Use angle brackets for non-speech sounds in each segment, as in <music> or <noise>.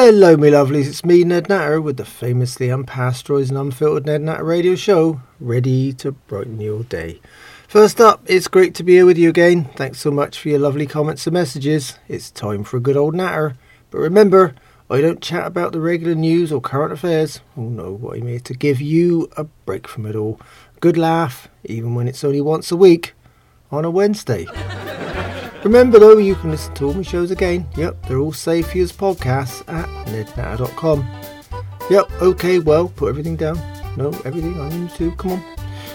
Hello, me lovelies. It's me, Ned Natter, with the famously unpasteurised and unfiltered Ned Natter radio show, ready to brighten your day. First up, it's great to be here with you again. Thanks so much for your lovely comments and messages. It's time for a good old natter. But remember, I don't chat about the regular news or current affairs. Oh no, I'm here to give you a break from it all. Good laugh, even when it's only once a week, on a Wednesday. <laughs> Remember though, you can listen to all my shows again. Yep, they're all safe for as podcasts at nednatter.com. Yep, okay, well, put everything down. No, everything need to. Come on.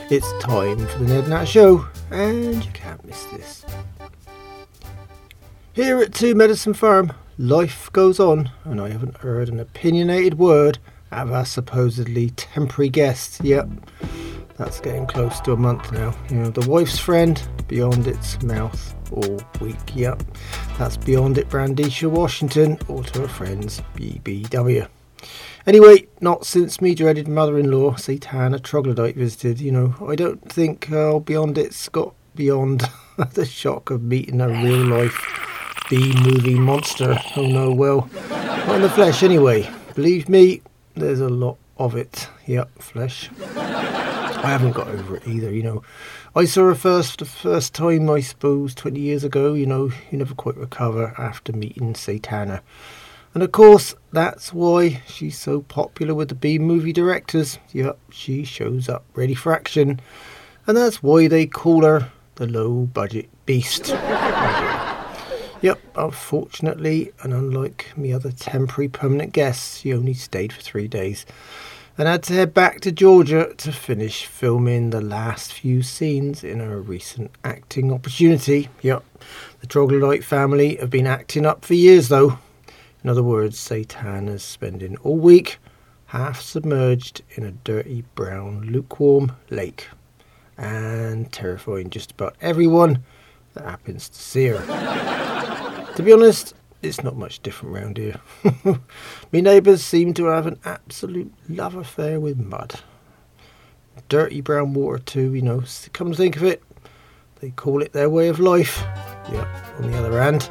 It's time for the Ned Natter Show, and you can't miss this. Here at Two Medicine Farm, life goes on, and I haven't heard an opinionated word out of our supposedly temporary guest. Yep, that's getting close to a month now. You know, the wife's friend beyond its mouth all week. Yep, that's beyond it, Brandisha Washington, or to her friends, BBW. Anyway, not since me dreaded mother-in-law, Satana Troglodyte, visited. You know, I don't think uh, beyond it's got beyond <laughs> the shock of meeting a real-life B-movie monster. Oh no, well, not in the flesh anyway. Believe me, there's a lot of it. Yep, flesh. I haven't got over it either, you know. I saw her first the first time, I suppose, 20 years ago. You know, you never quite recover after meeting Satana. And of course, that's why she's so popular with the B movie directors. Yep, she shows up ready for action. And that's why they call her the low budget beast. yep, unfortunately, and unlike me other temporary permanent guests, she only stayed for three days and had to head back to Georgia to finish filming the last few scenes in a recent acting opportunity. Yep, the Troglodyte family have been acting up for years though. In other words, Satan is spending all week half submerged in a dirty brown lukewarm lake and terrifying just about everyone that happens to see her. <laughs> to be honest, it's not much different round here. <laughs> Me neighbours seem to have an absolute love affair with mud. Dirty brown water too, you know. Come to think of it, they call it their way of life. Yep, on the other hand,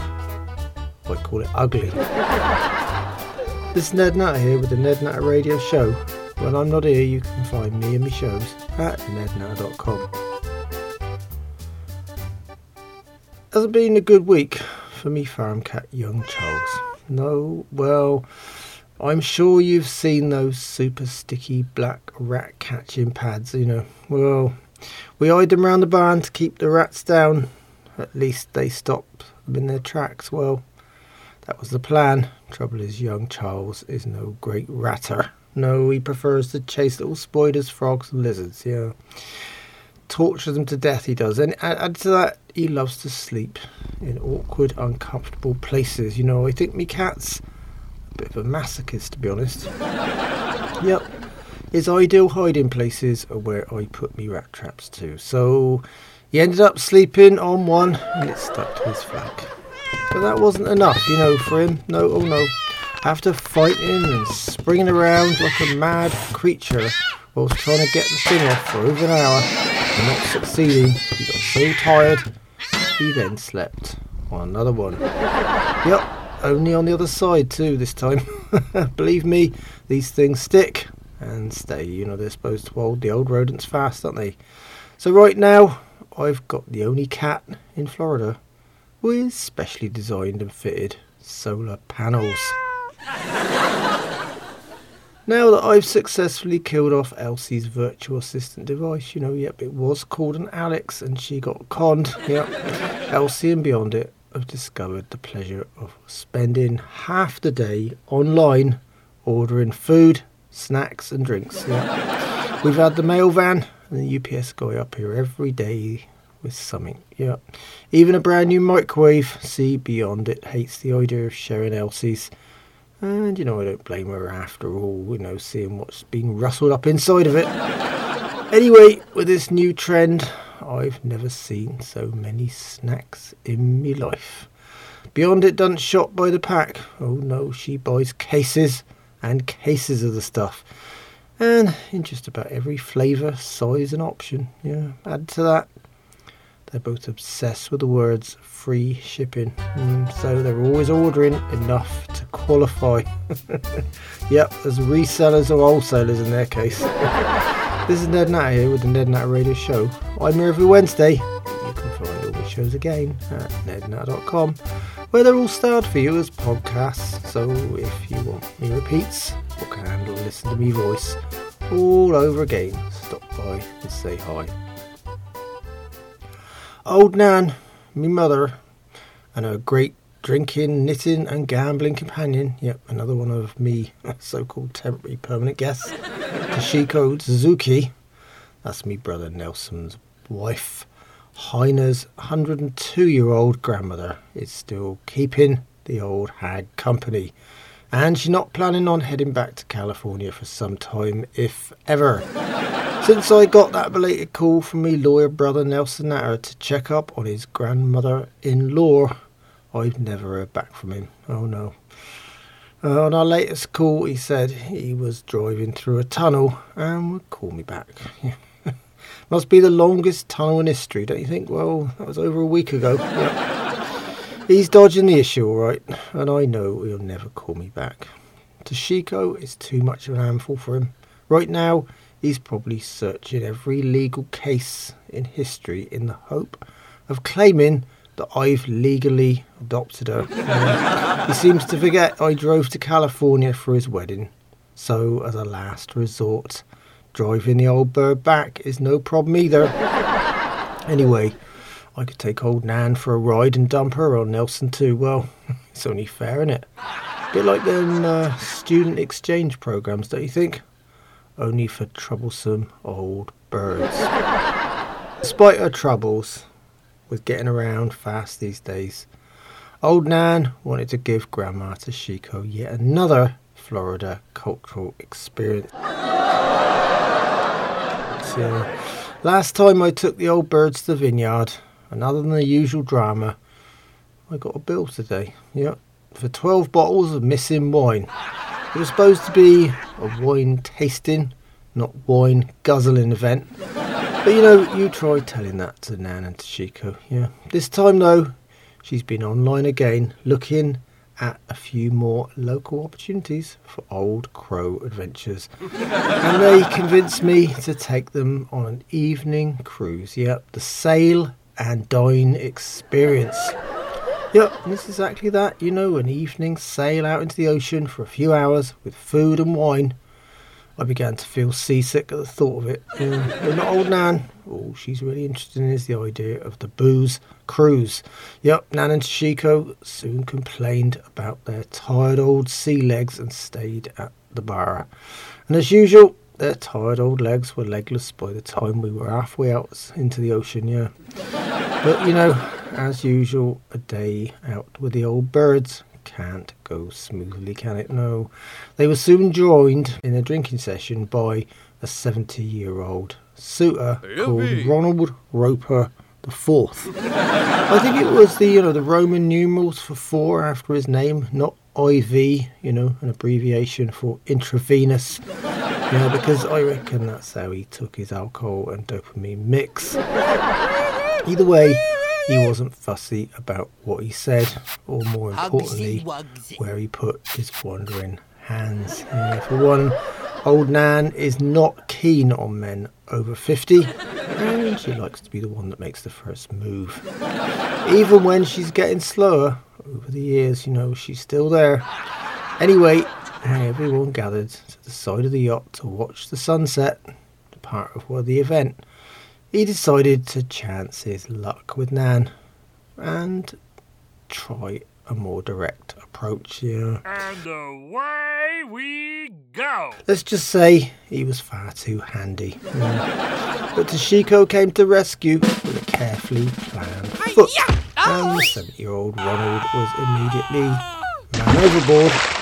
I call it ugly. <laughs> this is Ned Natter here with the Ned Natter Radio Show. When I'm not here, you can find me and my shows at nednatter.com. Hasn't been a good week for me farm cat young Charles. No, well, I'm sure you've seen those super sticky black rat catching pads, you know. Well, we hide them round the barn to keep the rats down. At least they stop them in their tracks. Well, that was the plan. Trouble is, young Charles is no great ratter. No, he prefers to chase little spiders, frogs, and lizards. Yeah, torture them to death. He does, and add to that, he loves to sleep in awkward, uncomfortable places. You know, I think me cat's a bit of a masochist, to be honest. <laughs> yep. His ideal hiding places are where I put me rat traps too. So he ended up sleeping on one and it stuck to his flank. But that wasn't enough, you know, for him. No, oh no. After fighting and springing around like a mad creature whilst trying to get the thing off for over an hour and not succeeding, he got so tired he then slept on another one. yep, only on the other side too this time. <laughs> Believe me, these things stick and stay. You know, they're supposed to hold the old rodents fast, aren't they? So right now, I've got the only cat in Florida with specially designed and fitted solar panels. Now that I've successfully killed off Elsie's virtual assistant device, you know, yep, it was called an Alexa and she got conned. <laughs> Yep. Elsie and beyond it have discovered the pleasure of spending half the day online ordering food, snacks, and drinks. Yep. We've had the mail van and the UPS guy up here every day with something. Yep. Even a brand new microwave. See, beyond it hates the idea of sharing Elsie's. And you know, I don't blame her after all, you know, seeing what's being rustled up inside of it. anyway, with this new trend, I've never seen so many snacks in me life. Beyond it doesn't shop by the pack. Oh no, she buys cases and cases of the stuff. And in just about every flavour, size and option. Yeah, add to that They're both obsessed with the words free shipping, mm, so they're always ordering enough to qualify. <laughs> yep, as resellers or wholesalers in their case. <laughs> this is Ned Natter here with the Ned Natter Radio Show. I'm here every Wednesday. You can find all the shows again at nednatter.com, where they're all styled for you as podcasts. So if you want me repeats, or can handle listen to me voice all over again, stop by and say hi. Old Nan, me mother, and her great drinking, knitting, and gambling companion. Yep, another one of me <laughs> so called temporary permanent guests. <laughs> Toshiko Suzuki. That's me brother Nelson's wife. Heiner's 102 year old grandmother is still keeping the old hag company. And she's not planning on heading back to California for some time, if ever. Since I got that belated call from me lawyer brother Nelson Natter to check up on his grandmother in law, I've never heard back from him. Oh no. Uh, on our latest call, he said he was driving through a tunnel and would call me back. <laughs> Must be the longest tunnel in history, don't you think? Well, that was over a week ago. He's dodging the issue, all right, and I know he'll never call me back. Toshiko is too much of an handful for him. Right now, he's probably searching every legal case in history in the hope of claiming that I've legally adopted her. <laughs> He seems to forget I drove to California for his wedding. So, as a last resort, driving the old bird back is no problem either. <laughs> anyway, I could take old Nan for a ride and dump her on Nelson too. Well, <laughs> it's only fair, isn't it? A bit like them uh, student exchange programs, don't you think? Only for troublesome old birds. <laughs> Despite her troubles with getting around fast these days, old Nan wanted to give Grandma Toshiko yet another Florida cultural experience. So, last time I took the old birds to the vineyard, and other than the usual drama, I got a bill today. Yep, for 12 bottles of missing wine. It was supposed to be a wine tasting, not wine guzzling event. But you know, you try telling that to Nan and Toshiko. Yeah. This time though, she's been online again looking at a few more local opportunities for old crow adventures. <laughs> and they convinced me to take them on an evening cruise. Yep, the sail and dine experience. Yep, it's exactly that. You know, an evening sail out into the ocean for a few hours with food and wine. I began to feel seasick at the thought of it. <laughs> Uh, but not old Nan. All she's really interested in is the idea of the booze cruise. Yep, Nan and Toshiko soon complained about their tired old sea legs and stayed at the bar. And as usual, their tired old legs were legless by the time we were halfway out into the ocean, yeah. But you know, as usual, a day out with the old birds can't go smoothly, can it? No. They were soon joined in a drinking session by a 70 year old suitor called Ronald Roper the Fourth. I think it was the you know the Roman numerals for four after his name, not IV, you know, an abbreviation for intravenous. You know, because I reckon that's how he took his alcohol and dopamine mix. Either way, he wasn't fussy about what he said, or more importantly, where he put his wandering hands. Yeah, for one, old Nan is not keen on men over 50, and she likes to be the one that makes the first move. Even when she's getting slower over the years, you know, she's still there. Anyway, everyone gathered to the side of the yacht to watch the sunset, part of what the event he decided to chance his luck with Nan and try a more direct approach. here. And away we go. Let's just say he was far too handy. Yeah. <laughs> but Toshiko came to rescue with a carefully planned foot. And the 70 year old Ronald was immediately man overboard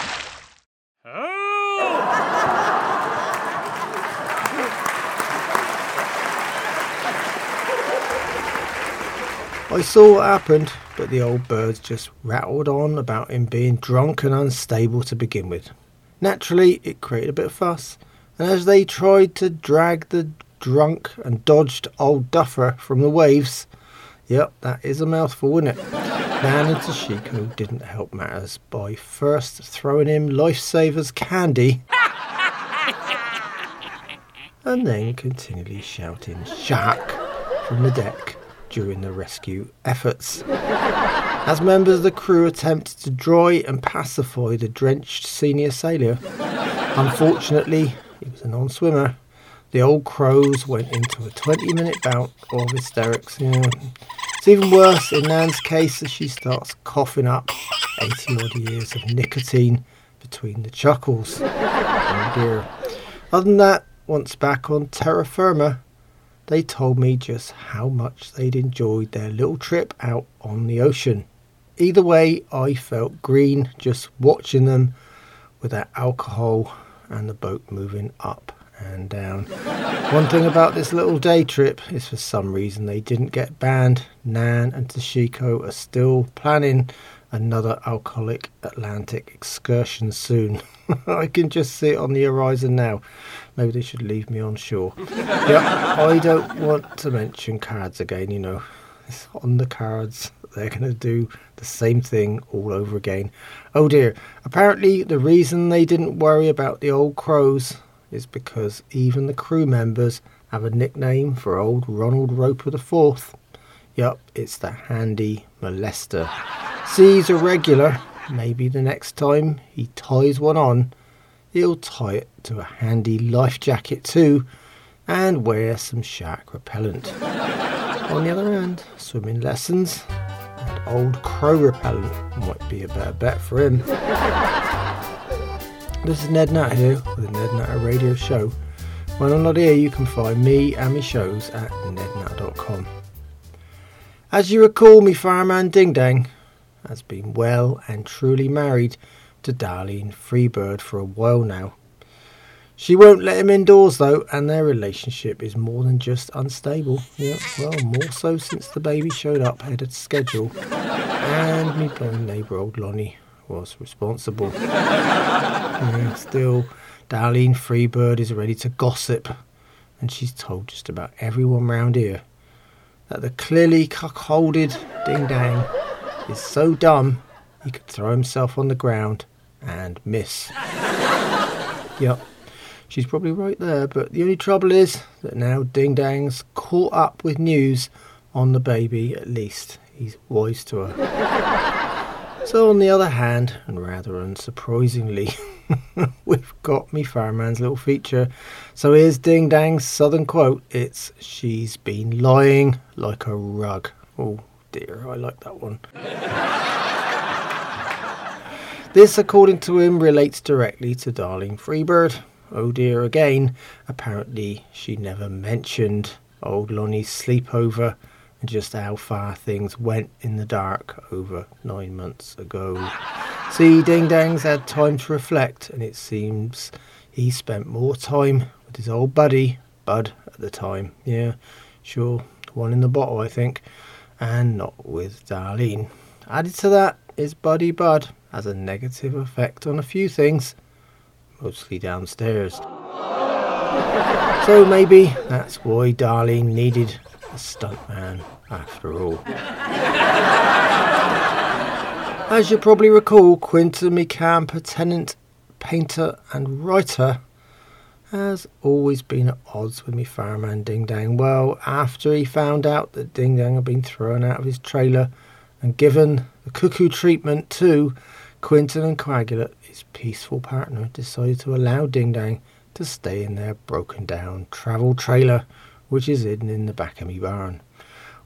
I saw what happened, but the old birds just rattled on about him being drunk and unstable to begin with. Naturally, it created a bit of fuss, and as they tried to drag the drunk and dodged old Duffer from the waves, Yep, that is a mouthful, isn't it? Nan and Toshiko didn't help matters by first throwing him lifesavers candy <laughs> and then continually shouting shark from the deck during the rescue efforts. As members of the crew attempt to dry and pacify the drenched senior sailor, unfortunately, he was a non swimmer. The old crows went into a 20 minute bout of hysterics. Yeah. It's even worse in Nan's case as she starts coughing up 80 odd years of nicotine between the chuckles. Oh dear. Other than that, once back on terra firma, they told me just how much they'd enjoyed their little trip out on the ocean. Either way, I felt green just watching them with that alcohol and the boat moving up and down. One thing about this little day trip is for some reason they didn't get banned. Nan and Toshiko are still planning another alcoholic Atlantic excursion soon. <laughs> I can just see it on the horizon now. Maybe they should leave me on shore. <laughs> yeah, I don't want to mention cards again, you know. It's on the cards. They're going to do the same thing all over again. Oh dear. Apparently, the reason they didn't worry about the old crows is because even the crew members have a nickname for old Ronald Roper IV. Yup, it's the handy molester. See, he's a regular. Maybe the next time he ties one on, he'll tie it to a handy life jacket too and wear some shark repellent. on the other hand, swimming lessons and old crow repellent might be a better bet for him. This is Ned Nat here with the Ned Natter Radio Show. When I'm not here, you can find me and my shows at nednat.com. As you recall, me fireman Ding Dang has been well and truly married to Darlene Freebird for a while now. She won't let him indoors though, and their relationship is more than just unstable. Well, more so since the baby showed up ahead of schedule, and me blind neighbour old Lonnie was responsible. Yeah, still, Darlene Freebird is ready to gossip, and she's told just about everyone round here that the clearly cuckolded Ding Dang is so dumb he could throw himself on the ground and miss. <laughs> yep, she's probably right there, but the only trouble is that now Ding Dang's caught up with news on the baby, at least. He's wise to her. <laughs> so, on the other hand, and rather unsurprisingly, <laughs> we've got me fireman's little feature. So here's Ding Dang's southern quote. It's She's been lying like a rug. Oh dear, I like that one. <laughs> this, according to him, relates directly to Darlene Freebird. Oh dear, again, apparently she never mentioned old Lonnie's sleepover just how far things went in the dark over nine months ago. See, Ding Dang's had time to reflect, and it seems he spent more time with his old buddy, Bud, at the time. Yeah, sure, one in the bottle, I think, and not with Darlene. Added to that is buddy Bud has a negative effect on a few things, mostly downstairs. <laughs> So maybe that's why Darlene needed a stuntman after all. As you probably recall, Quentin Micamp, tenant, painter, and writer, has always been at odds with me fireman Ding Dang. Well, after he found out that Ding Dang had been thrown out of his trailer and given the cuckoo treatment too, Quentin and Coagulate, his peaceful partner, decided to allow Ding Dang to stay in their broken down travel trailer, which is hidden in the back of me barn.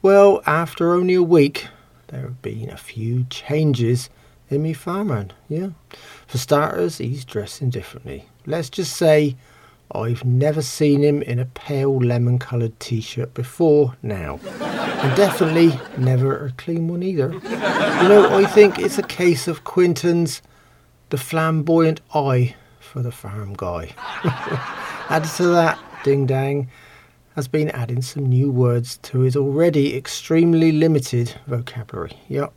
Well, after only a week, there have been a few changes in me fireman, yeah. For starters, he's dressing differently. Let's just say I've never seen him in a pale lemon coloured t shirt before now. And definitely never a clean one either. You know, I think it's a case of Quentin's the flamboyant eye for the farm guy. <laughs> Added to that, Ding Dang has been adding some new words to his already extremely limited vocabulary. Yep,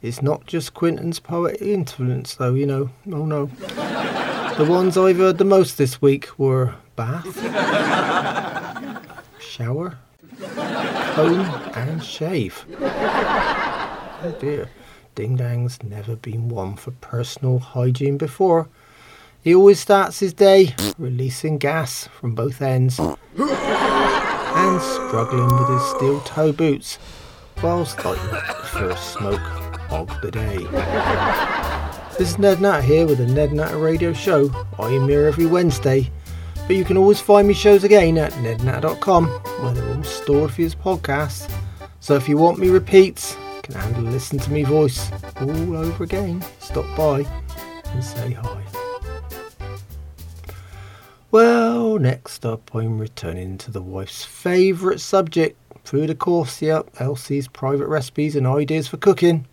it's not just Quentin's poetic influence, though, you know. Oh no. The ones I've heard the most this week were bath, shower, comb and shave. Oh dear, Ding Dang's never been one for personal hygiene before. He always starts his day releasing gas from both ends and struggling with his steel toe boots whilst lighting the first smoke of the day. This is Ned Nat here with the Ned Natter Radio Show. I am here every Wednesday, but you can always find me shows again at nednatter.com where they're all stored for your podcast. So if you want me repeats, you can handle listen to me voice all over again. Stop by and say hi. Well, next up, I'm returning to the wife's favourite subject food, of course. Yep, Elsie's private recipes and ideas for cooking.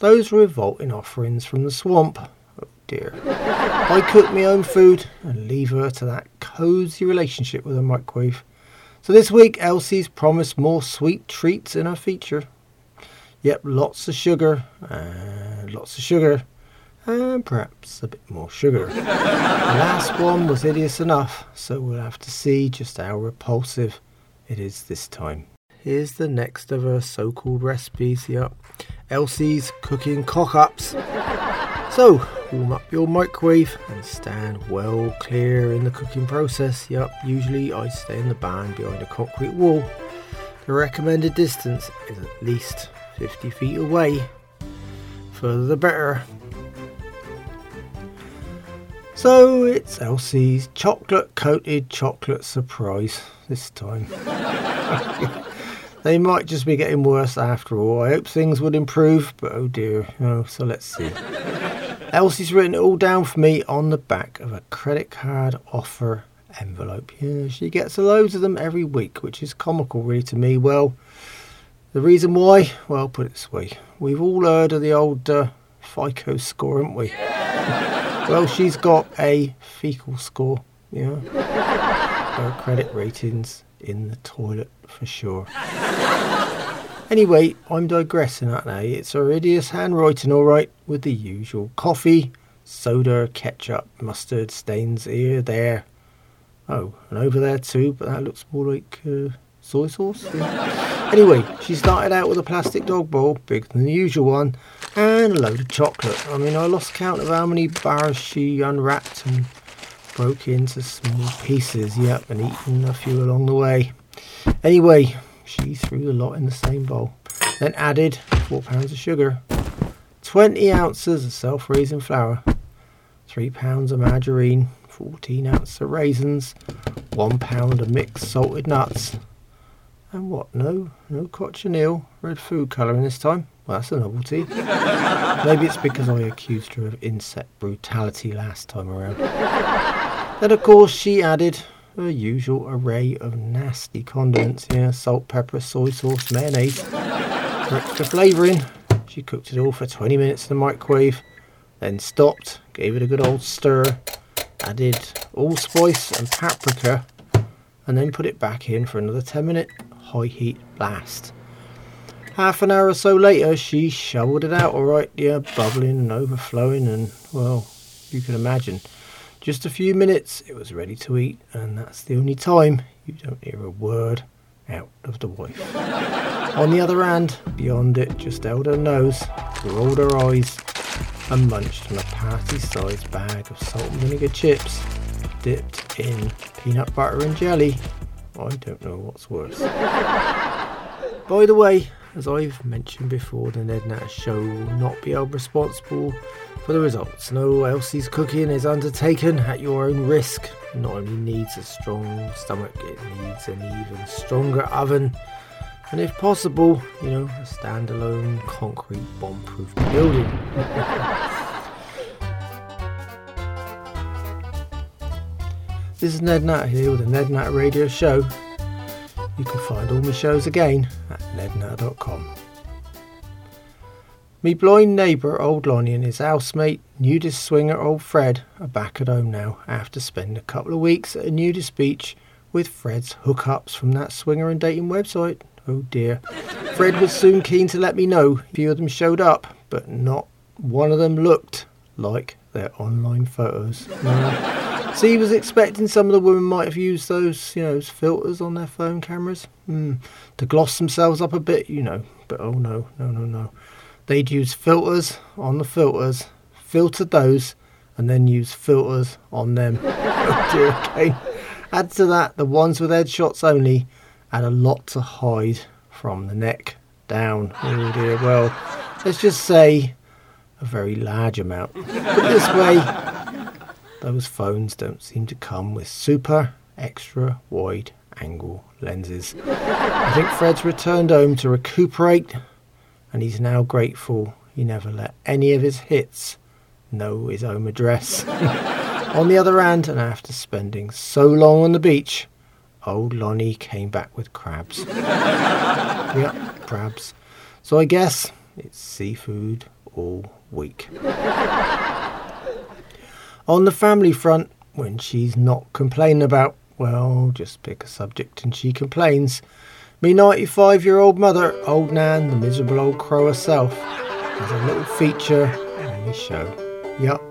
Those revolting offerings from the swamp. Oh dear. <laughs> I cook my own food and leave her to that cosy relationship with a microwave. So this week, Elsie's promised more sweet treats in her feature. Yep, lots of sugar, and lots of sugar, and perhaps a bit more sugar. <laughs> the last one was hideous enough, so we'll have to see just how repulsive it is this time. Here's the next of her so called recipes. Yep, Elsie's cooking cock ups. So, warm up your microwave and stand well clear in the cooking process. Yep, usually I stay in the barn behind a concrete wall. The recommended distance is at least 50 feet away. Further the better. So it's Elsie's chocolate coated chocolate surprise this time. <laughs> they might just be getting worse after all. I hope things would improve, but oh dear. Oh, so let's see. Elsie's written it all down for me on the back of a credit card offer envelope. Yeah, she gets loads of them every week, which is comical really to me. Well, the reason why, well, put it this way, we've all heard of the old uh, FICO score, haven't we? Well, she's got a fecal score, yeah. <laughs> Her credit ratings in the toilet for sure. Anyway, I'm digressing, aren't I? It's her hideous handwriting, alright, with the usual coffee, soda, ketchup, mustard stains here, there. Oh, and over there too, but that looks more like uh, soy sauce. Anyway, she started out with a plastic dog bowl, bigger than the usual one, and a load of chocolate. I mean, I lost count of how many bars she unwrapped and broke into small pieces, yep, and eaten a few along the way. Anyway, she threw the lot in the same bowl, then added four pounds of sugar, 20 ounces of self raising flour, three pounds of margarine, 14 ounces of raisins, one pound of mixed salted nuts, and what? No, no cochineal, red food colouring this time. Well, that's a novelty. Maybe it's because I accused her of insect brutality last time around. Then, of course, she added her usual array of nasty condiments here salt, pepper, soy sauce, mayonnaise. For extra flavouring, she cooked it all for 20 minutes in the microwave, then stopped, gave it a good old stir, added allspice and paprika, and then put it back in for another 10 minute high heat blast. Half an hour or so later, she shoveled it out alright, yeah, bubbling and overflowing, and well, you can imagine. Just a few minutes, it was ready to eat, and that's the only time you don't hear a word out of the wife. <laughs> On the other hand, beyond it, just held her nose, rolled her eyes, and munched on a party sized bag of salt and vinegar chips dipped in peanut butter and jelly. I don't know what's worse. <laughs> By the way, as I've mentioned before, the Ned Natter show will not be held responsible for the results. No, Elsie's cooking is undertaken at your own risk. It not only needs a strong stomach, it needs an even stronger oven. And if possible, you know, a standalone concrete bomb-proof building. <laughs> this is Ned Nat here with the Ned Nat Radio Show. You can find all my shows again at nednat.com. Me blind neighbour, old Lonnie, and his housemate, nudist swinger old Fred, are back at home now after spending a couple of weeks at a nudist beach with Fred's hookups from that swinger and dating website. Oh dear. Fred was soon keen to let me know. A few of them showed up, but not one of them looked like their online photos. See, he was expecting some of the women might have used those, you know, filters on their phone cameras hmm, to gloss themselves up a bit, you know. But oh no, no, no, no. They'd use filters on the filters, filter those, and then use filters on them. oh dear, okay. Add to that, the ones with headshots only had a lot to hide from the neck down. Oh dear, well, let's just say a very large amount. Put this way, those phones don't seem to come with super extra wide angle lenses. I think Fred's returned home to recuperate and he's now grateful he never let any of his hits know his home address. <laughs> on the other hand, and after spending so long on the beach, old Lonnie came back with crabs. <laughs> yep, crabs. So I guess it's seafood all week. On the family front, when she's not complaining about, well, just pick a subject and she complains. Me 95 year old mother, old Nan, the miserable old crow herself, has a little feature on the show. Yup,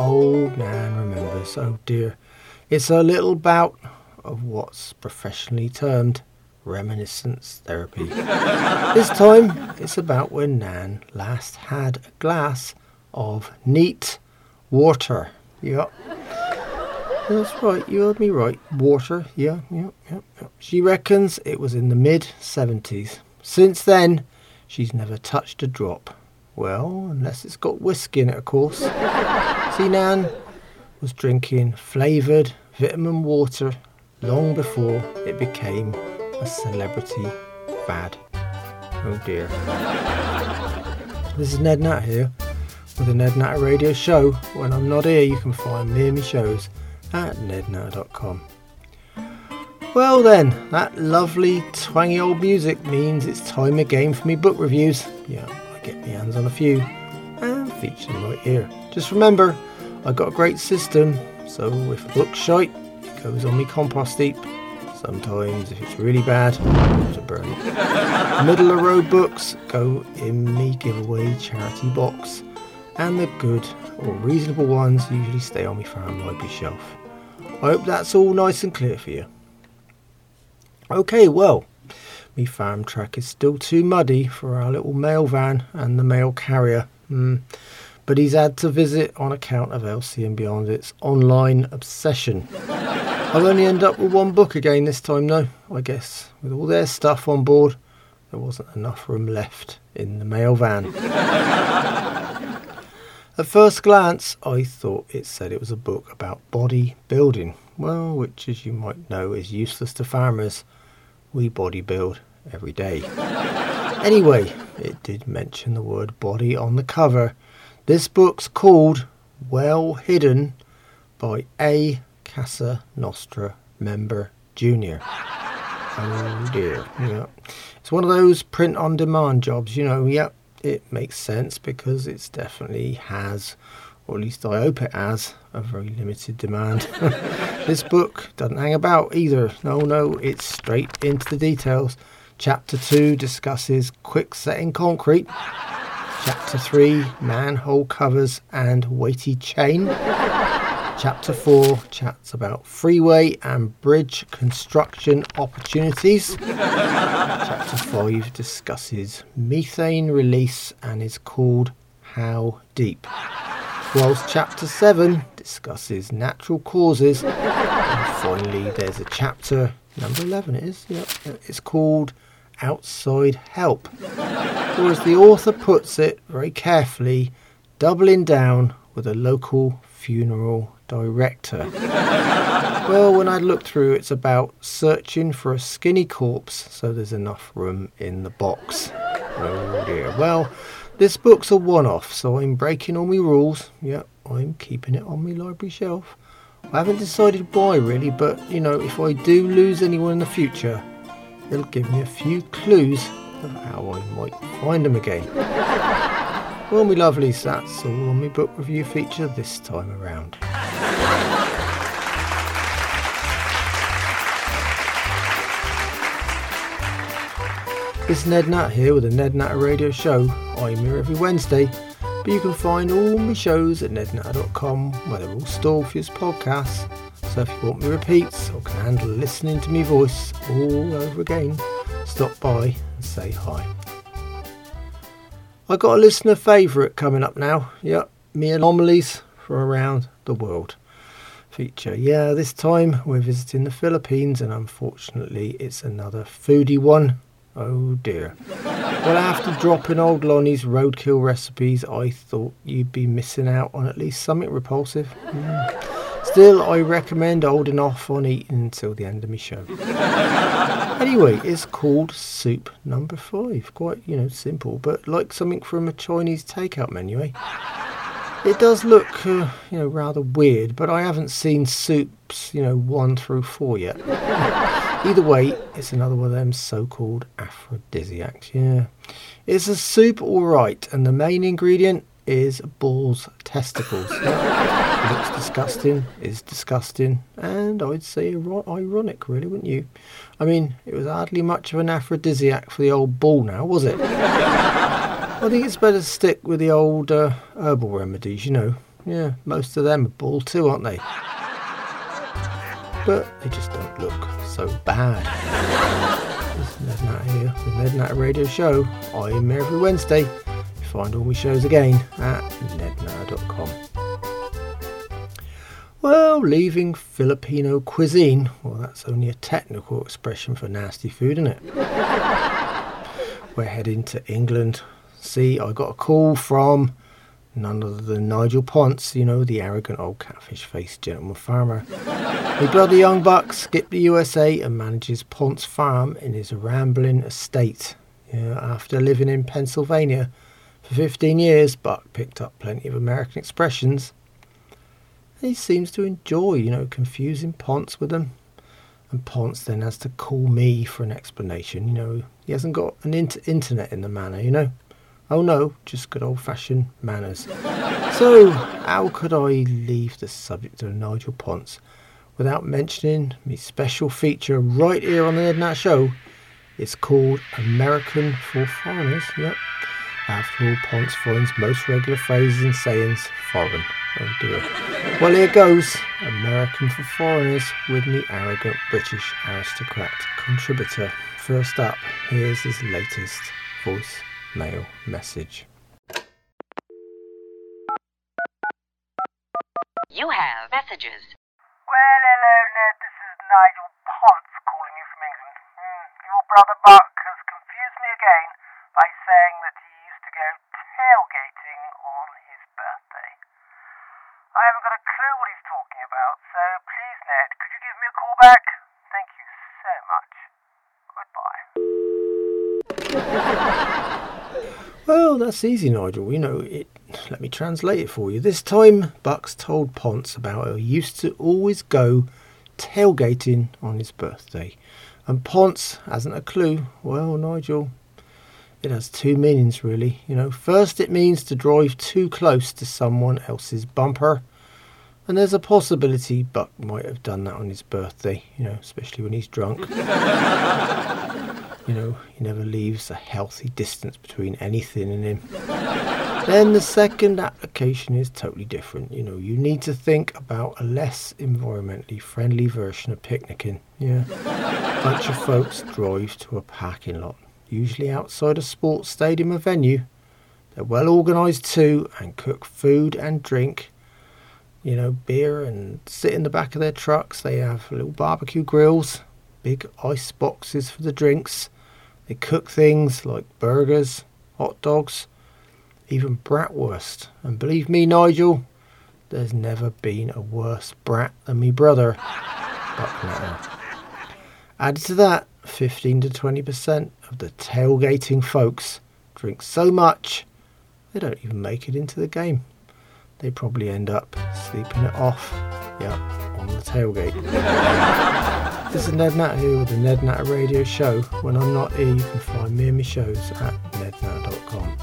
old Nan remembers, oh dear. It's a little bout of what's professionally termed reminiscence therapy. <laughs> this time, it's about when Nan last had a glass of neat water. Yep. That's right, you heard me right. Water, yeah, yeah, yeah, yeah. She reckons it was in the mid 70s. Since then, she's never touched a drop. Well, unless it's got whiskey in it, of course. <laughs> See, Nan was drinking flavoured vitamin water long before it became a celebrity fad. Oh dear. This is Ned Nat here the Ned Nat Radio Show. When I'm not here, you can find me and my shows at nednat.com. Well then, that lovely twangy old music means it's time again for me book reviews. Yeah, I get my hands on a few and feature them right here. Just remember, I've got a great system, so if a book's shite, it goes on me compost heap. Sometimes, if it's really bad, to burn. <laughs> Middle of road books go in me giveaway charity box, and the good or reasonable ones usually stay on my farm library shelf. I hope that's all nice and clear for you. Okay, well, me farm track is still too muddy for our little mail van and the mail carrier. Mm. But he's had to visit on account of Elsie and Beyond its online obsession. I'll only end up with one book again this time, though. I guess with all their stuff on board, there wasn't enough room left in the mail van. At first glance, I thought it said it was a book about body building. Well, which, as you might know, is useless to farmers. We body build every day. <laughs> anyway, it did mention the word body on the cover. This book's called Well Hidden by A. Cosa Nostra member Junior. Oh dear, yeah. It's one of those print on demand jobs, you know, yep, it makes sense because it's definitely has, or at least I hope it has, a very limited demand. <laughs> this book doesn't hang about either. No, no, it's straight into the details. Chapter 2 discusses quick setting concrete. Chapter 3 manhole covers and weighty chain. Chapter 4 chats about freeway and bridge construction opportunities. Chapter 5 discusses methane release and is called How Deep. Whilst Chapter 7 discusses natural causes. And finally, there's a chapter, number 11 it is, yep, it's called Outside Help. Or as the author puts it very carefully, doubling down with a local funeral director. well, when I looked through, it's about searching for a skinny corpse so there's enough room in the box. Oh dear. Well, this book's a one off, so I'm breaking all my rules. Yep, I'm keeping it on my library shelf. I haven't decided why really, but you know, if I do lose anyone in the future, it'll give me a few clues of how I might find them again. well, my lovelies, that's all on my book review feature this time around. It's Ned Nat here with the Ned Nat Radio Show. I'm here every Wednesday But you can find all my shows at nednatter.com where they're all stored for your podcasts. So if you want me repeats or can handle listening to me voice all over again, stop by and say hi. I got a listener favourite coming up now. Yep, me anomalies from around the world feature. Yeah, this time we're visiting the Philippines, and unfortunately, it's another foodie one. Oh dear. well, after dropping old Lonnie's roadkill recipes, I thought you'd be missing out on at least something repulsive. Mm. Still, I recommend holding off on eating until the end of my show. anyway, it's called Soup Number Five. Quite, you know, simple, but like something from a Chinese takeout menu, eh? It does look, uh, you know, rather weird, but I haven't seen soups, you know, one through four yet. Either way, it's another one of them so-called aphrodisiacs. Yeah, it's a soup, all right, and the main ingredient is bull's testicles. <laughs> it looks disgusting, is disgusting, and I'd say ironic, really, wouldn't you? I mean, it was hardly much of an aphrodisiac for the old bull, now, was it? I think it's better to stick with the old uh, herbal remedies, you know. Yeah, most of them are bull too, aren't they? But they just don't look so bad. This is Ned Natter here, the Ned Natter Radio Show. I am every Wednesday. Find all my shows again at nednatter.com. Well, leaving Filipino cuisine, well, that's only a technical expression for nasty food, isn't it? <laughs> We're heading to England see, I got a call from none other than Nigel Ponce, you know, the arrogant old catfish faced gentleman farmer. the bloody young buck skipped the USA and manages Ponce Farm in his rambling estate. You know, after living in Pennsylvania for 15 years, Buck picked up plenty of American expressions. He seems to enjoy, you know, confusing Ponce with them. And Ponce then has to call me for an explanation. You know, he hasn't got an inter- internet in the manor, you know. Oh no, just good old fashioned manners. so, how could I leave the subject of Nigel Ponce without mentioning my special feature right here on the Ned Nat Show? It's called American for Foreigners. Yep. After all, Ponce finds most regular phrases and sayings foreign. Oh dear. Well, here goes American for Foreigners with me arrogant British aristocrat contributor. First up, here's his latest voice mail message. You have messages. Well, hello, Ned. This is Nigel Ponce calling you from England. Mm, your brother Buck has confused me again by saying that he used to go tailgating on his birthday. I haven't got a clue what he's talking about, so please, Ned, could you give me a call back? Thank you so much. Goodbye. Well, that's easy, Nigel. You know, it. Let me translate it for you. This time, Bucks told Ponce about how he used to always go tailgating on his birthday. And Ponce hasn't a clue. Well, Nigel, it has two meanings, really. You know, first, it means to drive too close to someone else's bumper. And there's a possibility Buck might have done that on his birthday, you know, especially when he's drunk. <laughs> You know, he never leaves a healthy distance between anything and him. <laughs> then the second application is totally different. You know, you need to think about a less environmentally friendly version of picnicking. Yeah. A bunch of folks drive to a parking lot, usually outside a sports stadium or venue. They're well organised too and cook food and drink you know, beer and sit in the back of their trucks. They have little barbecue grills, big ice boxes for the drinks, they cook things like burgers, hot dogs, even bratwurst. And believe me, Nigel, there's never been a worse brat than me brother. Added to that, 15 to 20% of the tailgating folks drink so much they don't even make it into the game. They probably end up sleeping it off, yeah, on the tailgate. <laughs> This is Ned Nat here with the Ned Nat Radio Show. When I'm not here, you can find me and my shows at nednat.com.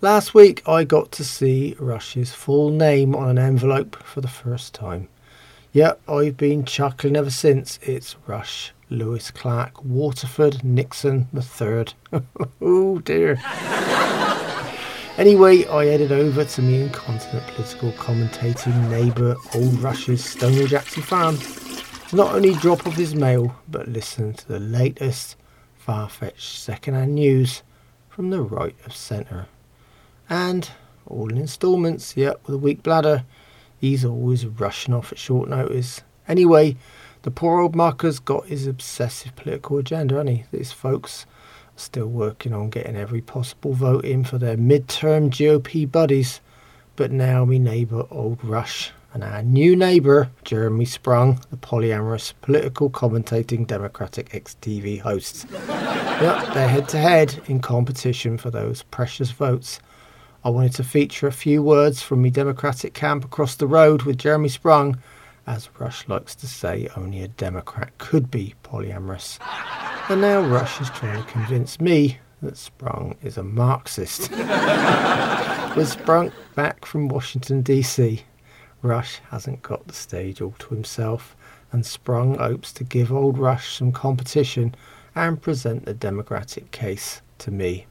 Last week, I got to see Rush's full name on an envelope for the first time. Yep, I've been chuckling ever since. It's Rush Lewis Clark Waterford Nixon third. <laughs> oh dear. Anyway, I headed over to me incontinent political commentating neighbour Old Rush's Stonewall Jackson fan. not only drop off his mail, but listen to the latest far-fetched second-hand news from the right of centre. And all in instalments, yep, with a weak bladder, he's always rushing off at short notice. Anyway, the poor old mucker's got his obsessive political agenda, hasn't he? These folks still working on getting every possible vote in for their midterm GOP buddies. But now me neighbour Old Rush and our new neighbour Jeremy Sprung, the polyamorous political commentating Democratic ex-TV hosts. yep, they're head to head in competition for those precious votes. I wanted to feature a few words from me Democratic camp across the road with Jeremy Sprung. As Rush likes to say, only a Democrat could be polyamorous. And now Rush is trying to convince me that Sprung is a Marxist. <laughs> With Sprung back from Washington, D.C., Rush hasn't got the stage all to himself, and Sprung hopes to give old Rush some competition and present the Democratic case to me.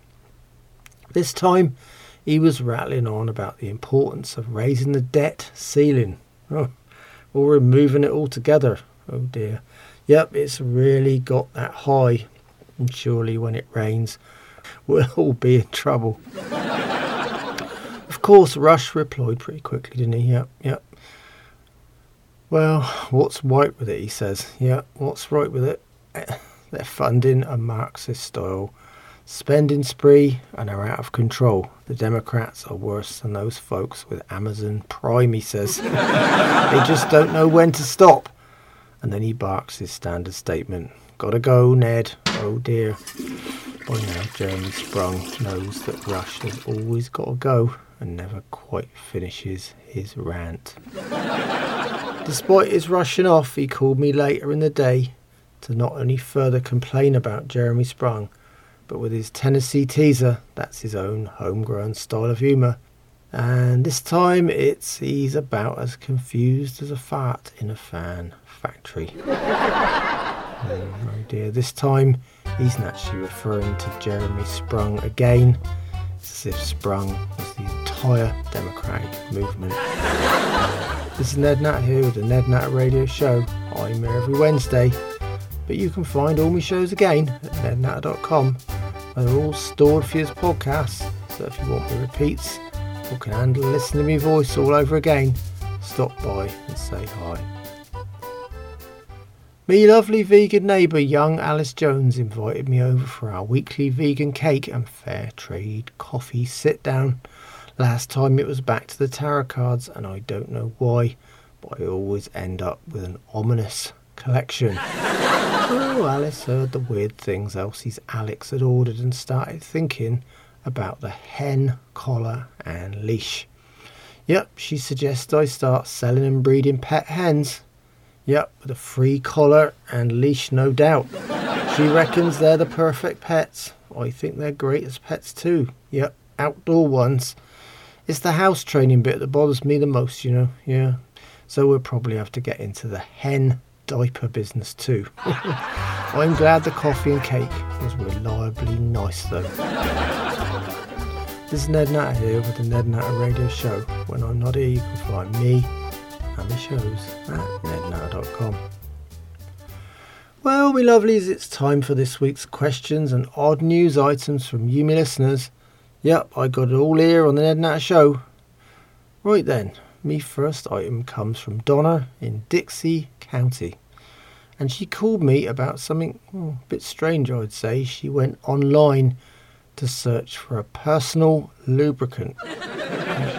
This time, he was rattling on about the importance of raising the debt ceiling, oh, <laughs> or removing it altogether. Oh dear. Yep, it's really got that high. And surely when it rains, we'll <laughs> all be in trouble. of course, Rush replied pretty quickly, didn't he? Yep, yep. Well, what's right with it, he says. Yep, what's right with it? <laughs> They're funding a Marxist style spending spree and are out of control. The Democrats are worse than those folks with Amazon Prime, he says. <laughs> they just don't know when to stop. And then he barks his standard statement Gotta go, Ned. Oh dear. By now, Jeremy Sprung knows that Rush has always got to go and never quite finishes his rant. Despite his rushing off, he called me later in the day to not only further complain about Jeremy Sprung, but with his Tennessee teaser, that's his own homegrown style of humour. And this time it's he's about as confused as a fart in a fan factory. <laughs> oh, oh dear, this time he's naturally referring to Jeremy Sprung again. It's as if Sprung was the entire Democratic movement. this is Ned Natter here with the Ned Natter Radio Show. I'm here every Wednesday, but you can find all my shows again at nednatter.com. They're all stored for your podcasts, so if you want the repeats can handle listening to my voice all over again, stop by and say hi. Me lovely vegan neighbour, young Alice Jones, invited me over for our weekly vegan cake and fair trade coffee sit down. Last time it was back to the tarot cards, and I don't know why, but I always end up with an ominous collection. <laughs> oh, Alice heard the weird things Elsie's Alexa had ordered and started thinking about the hen collar and leash. Yep, she suggests I start selling and breeding pet hens. Yep, with a free collar and leash, no doubt. She reckons they're the perfect pets. I think they're great as pets too. Yep, outdoor ones. It's the house training bit that bothers me the most, you know. Yeah. So we'll probably have to get into the hen diaper business too. <laughs> I'm glad the coffee and cake was reliably nice though. This is Ned Natter here with the Ned Natter Radio Show. When I'm not here, you can find me and the shows at nednatter.com. Well, me lovelies, it's time for this week's questions and odd news items from you, me listeners. Yep, I got it all here on the Ned Natter Show. Right then, me first item comes from Donna in Dixie County. And she called me about something well, a bit strange, I'd say. She went online to search for a personal lubricant.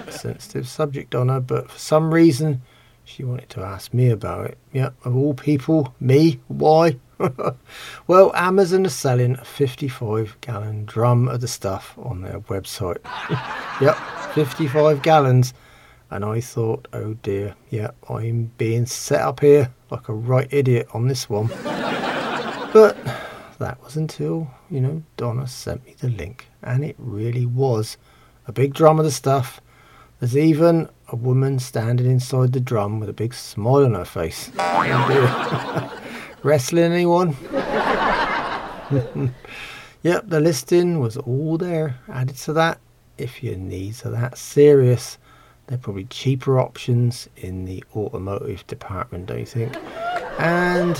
sensitive subject, Donna, but for some reason she wanted to ask me about it. Yeah, of all people, me? Why? <laughs> well, Amazon is selling a 55 gallon drum of the stuff on their website. <laughs> yep, 55 gallons. And I thought, oh dear, yeah, I'm being set up here like a right idiot on this one. <laughs> but that was until, you know, Donna sent me the link. And it really was a big drum of the stuff. There's even a woman standing inside the drum with a big smile on her face. <laughs> Wrestling anyone? <laughs> yep, the listing was all there. Added to that, if your needs are that serious. There are probably cheaper options in the automotive department, don't you think? And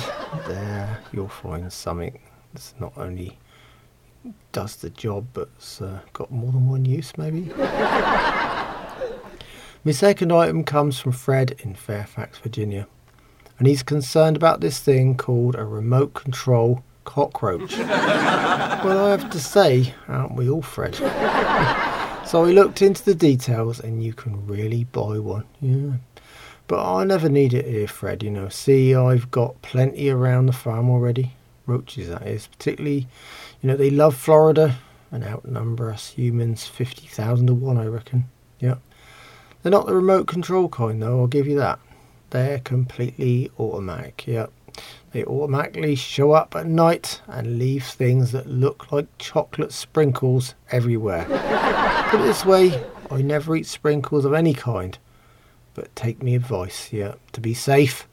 there you'll find something that's not only does the job but's uh, got more than one use, maybe. <laughs> My second item comes from Fred in Fairfax, Virginia, and he's concerned about this thing called a remote control cockroach. <laughs> well, I have to say, aren't we all, Fred? <laughs> so I looked into the details, and you can really buy one. Yeah. But I never need it here, Fred. You know, see, I've got plenty around the farm already. Roaches, that is. Particularly, you know, they love Florida and outnumber us humans 50,000 to 1, I reckon. Yeah. They're not the remote control kind, though, I'll give you that. They're completely automatic, yeah. They automatically show up at night and leave things that look like chocolate sprinkles everywhere. <laughs> Put it this way, I never eat sprinkles of any kind. But take me advice, yeah. To be safe,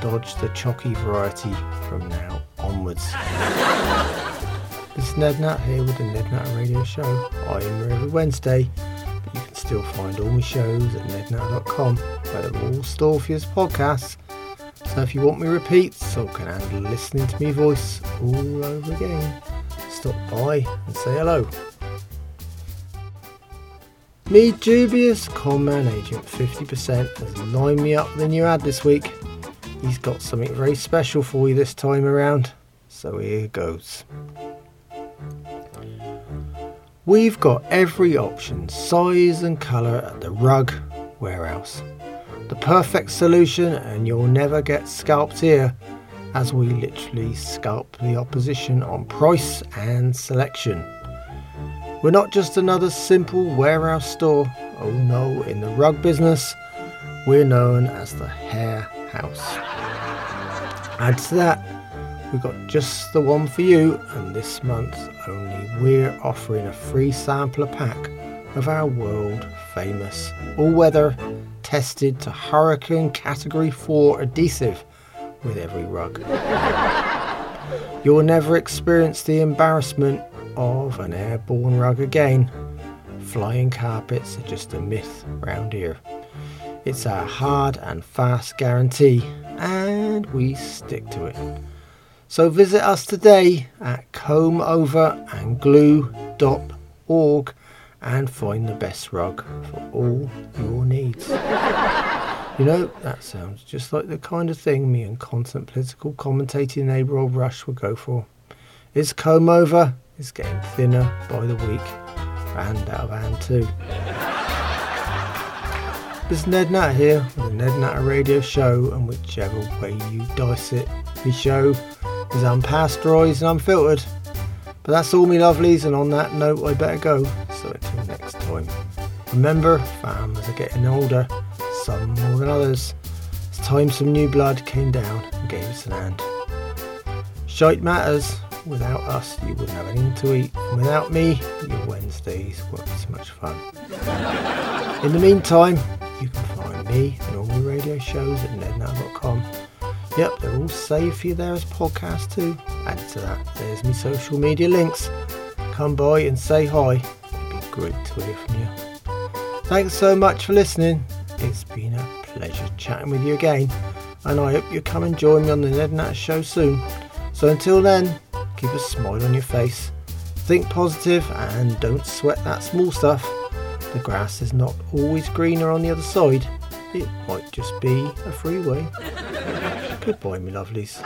dodge the chalky variety from now onwards. this is Ned Natter here with the Ned Natter Radio Show. I am every Wednesday you can still find all my shows at nednatter.com where they're all stored for your podcasts. So if you want me repeats or can handle listening to me voice all over again, stop by and say hello. Me dubious conman agent 50% has lined me up a new ad this week. He's got something very special for you this time around. So here goes. We've got every option, size and colour at the Rug Warehouse. The perfect solution, and you'll never get scalped here, as we literally scalp the opposition on price and selection. We're not just another simple warehouse store. Oh no, in the rug business, we're known as the Hair House. Add to that, We've got just the one for you, and this month only we're offering a free sampler pack of our world famous all weather tested to hurricane category 4 adhesive with every rug. <laughs> You'll never experience the embarrassment of an airborne rug again. Flying carpets are just a myth round here. It's a hard and fast guarantee, and we stick to it. So visit us today at combeoverandglue.org and find the best rug for all your needs. <laughs> You know, that sounds just like the kind of thing me and constant political commentating old Rush would go for. Is comb over? It's getting thinner by the week and out of hand too. This is Ned Natter here with the Ned Natter Radio Show, and whichever way you dice it, the show is unpasteurised and unfiltered. But that's all me lovelies, and on that note, I better go. So until next time, remember, farmers are getting older, some more than others. It's time some new blood came down and gave us an hand. Shite matters. Without us, you wouldn't have anything to eat, and without me, your Wednesdays weren't so much fun. <laughs> In the meantime, and all my radio shows at nednatter.com Yep, they're all saved for you there as podcasts too. Added to that, there's my social media links. Come by and say hi. It'd be great to hear from you. Thanks so much for listening. It's been a pleasure chatting with you again, and I hope you come and join me on the Ned Natter show soon. So until then, keep a smile on your face, think positive, and don't sweat that small stuff. The grass is not always greener on the other side. It might just be a freeway. Goodbye, my lovelies.